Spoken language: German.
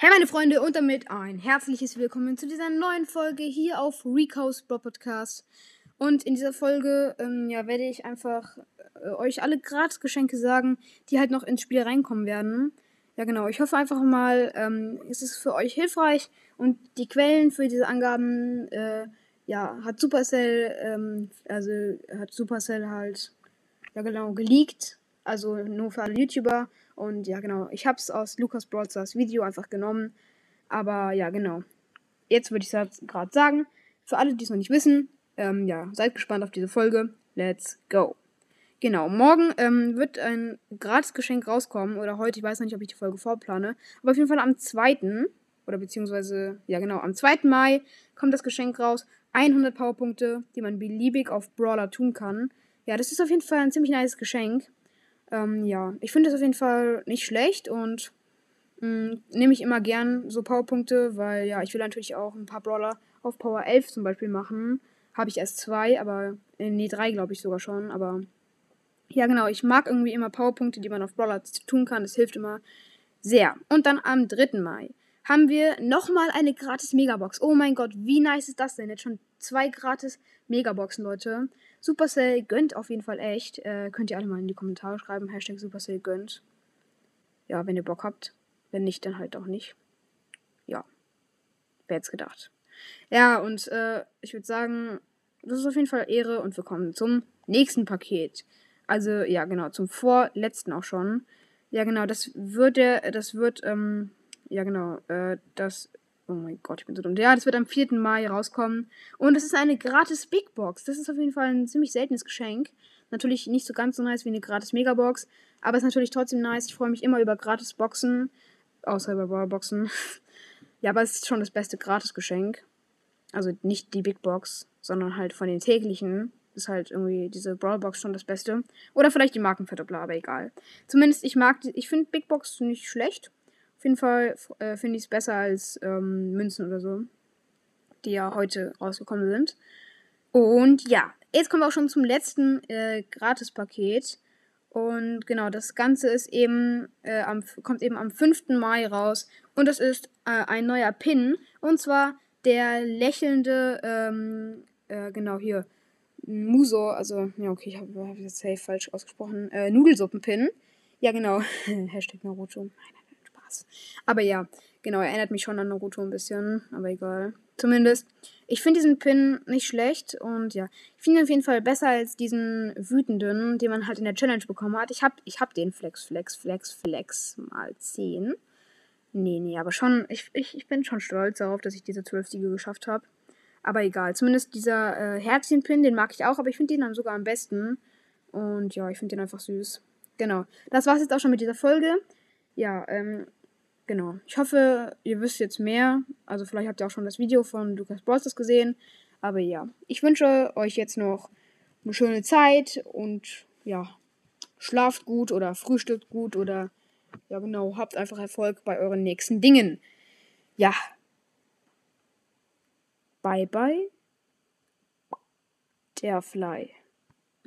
Hey meine Freunde und damit ein herzliches Willkommen zu dieser neuen Folge hier auf Rico's Bro Podcast. Und in dieser Folge ähm, ja, werde ich einfach äh, euch alle Gratisgeschenke sagen, die halt noch ins Spiel reinkommen werden. Ja genau, ich hoffe einfach mal, ähm, es ist für euch hilfreich und die Quellen für diese Angaben äh, ja, hat Supercell, ähm, also hat Supercell halt ja genau geleakt, also nur für alle YouTuber und ja, genau. Ich habe es aus Lukas Broadstars Video einfach genommen. Aber ja, genau. Jetzt würde ich es gerade sagen. Für alle, die es noch nicht wissen, ähm, ja, seid gespannt auf diese Folge. Let's go. Genau, morgen ähm, wird ein Gratisgeschenk rauskommen. Oder heute, ich weiß noch nicht, ob ich die Folge vorplane. Aber auf jeden Fall am 2. Oder beziehungsweise, ja genau, am 2. Mai kommt das Geschenk raus. 100 Powerpunkte, die man beliebig auf Brawler tun kann. Ja, das ist auf jeden Fall ein ziemlich nice Geschenk. Ähm, ja, ich finde es auf jeden Fall nicht schlecht und mm, nehme ich immer gern so Powerpunkte, weil ja, ich will natürlich auch ein paar Brawler auf Power 11 zum Beispiel machen. Habe ich erst zwei, aber, äh, nee, drei glaube ich sogar schon, aber ja, genau, ich mag irgendwie immer Powerpunkte, die man auf Brawler tun kann. Das hilft immer sehr. Und dann am 3. Mai haben wir nochmal eine gratis Megabox. Oh mein Gott, wie nice ist das denn? Jetzt schon zwei gratis Megaboxen, Leute. Supercell gönnt auf jeden Fall echt. Äh, könnt ihr alle mal in die Kommentare schreiben. Hashtag Supercell gönnt. Ja, wenn ihr Bock habt. Wenn nicht, dann halt auch nicht. Ja. Wer hätte gedacht. Ja, und äh, ich würde sagen, das ist auf jeden Fall Ehre und wir kommen zum nächsten Paket. Also, ja, genau, zum vorletzten auch schon. Ja, genau, das wird der, das wird, ähm, ja, genau, äh, das Oh mein Gott, ich bin so dumm. Ja, das wird am 4. Mai rauskommen. Und es ist eine gratis Big Box. Das ist auf jeden Fall ein ziemlich seltenes Geschenk. Natürlich nicht so ganz so nice wie eine gratis Megabox. Aber es ist natürlich trotzdem nice. Ich freue mich immer über gratis Boxen. Außer über Brawl Boxen. ja, aber es ist schon das beste Gratis-Geschenk. Also nicht die Big Box, sondern halt von den täglichen ist halt irgendwie diese Brawl Box schon das Beste. Oder vielleicht die Markenverdoppler, aber egal. Zumindest ich mag, ich finde Big Box nicht schlecht. Auf jeden Fall äh, finde ich es besser als ähm, Münzen oder so, die ja heute rausgekommen sind. Und ja, jetzt kommen wir auch schon zum letzten äh, Gratis-Paket. Und genau, das Ganze ist eben, äh, am, kommt eben am 5. Mai raus. Und das ist äh, ein neuer Pin. Und zwar der lächelnde, ähm, äh, genau hier, Muso, also, ja, okay, ich habe hab jetzt safe falsch ausgesprochen, äh, Nudelsuppen-Pin. Ja, genau. Hashtag Naruto. Nein, Spaß. Aber ja, genau, er erinnert mich schon an Naruto ein bisschen, aber egal. Zumindest, ich finde diesen Pin nicht schlecht und ja, ich finde ihn auf jeden Fall besser als diesen wütenden, den man halt in der Challenge bekommen hat. Ich habe ich hab den Flex, Flex, Flex, Flex mal 10. Nee, nee, aber schon, ich, ich, ich bin schon stolz darauf, dass ich diese 12 Siege geschafft habe. Aber egal, zumindest dieser äh, Herzchen-Pin, den mag ich auch, aber ich finde den dann sogar am besten. Und ja, ich finde den einfach süß. Genau. Das war's jetzt auch schon mit dieser Folge. Ja, ähm, Genau. Ich hoffe, ihr wisst jetzt mehr. Also vielleicht habt ihr auch schon das Video von Lukas Bros. gesehen. Aber ja, ich wünsche euch jetzt noch eine schöne Zeit und ja, schlaft gut oder frühstückt gut oder ja genau, habt einfach Erfolg bei euren nächsten Dingen. Ja. Bye bye. Der Fly.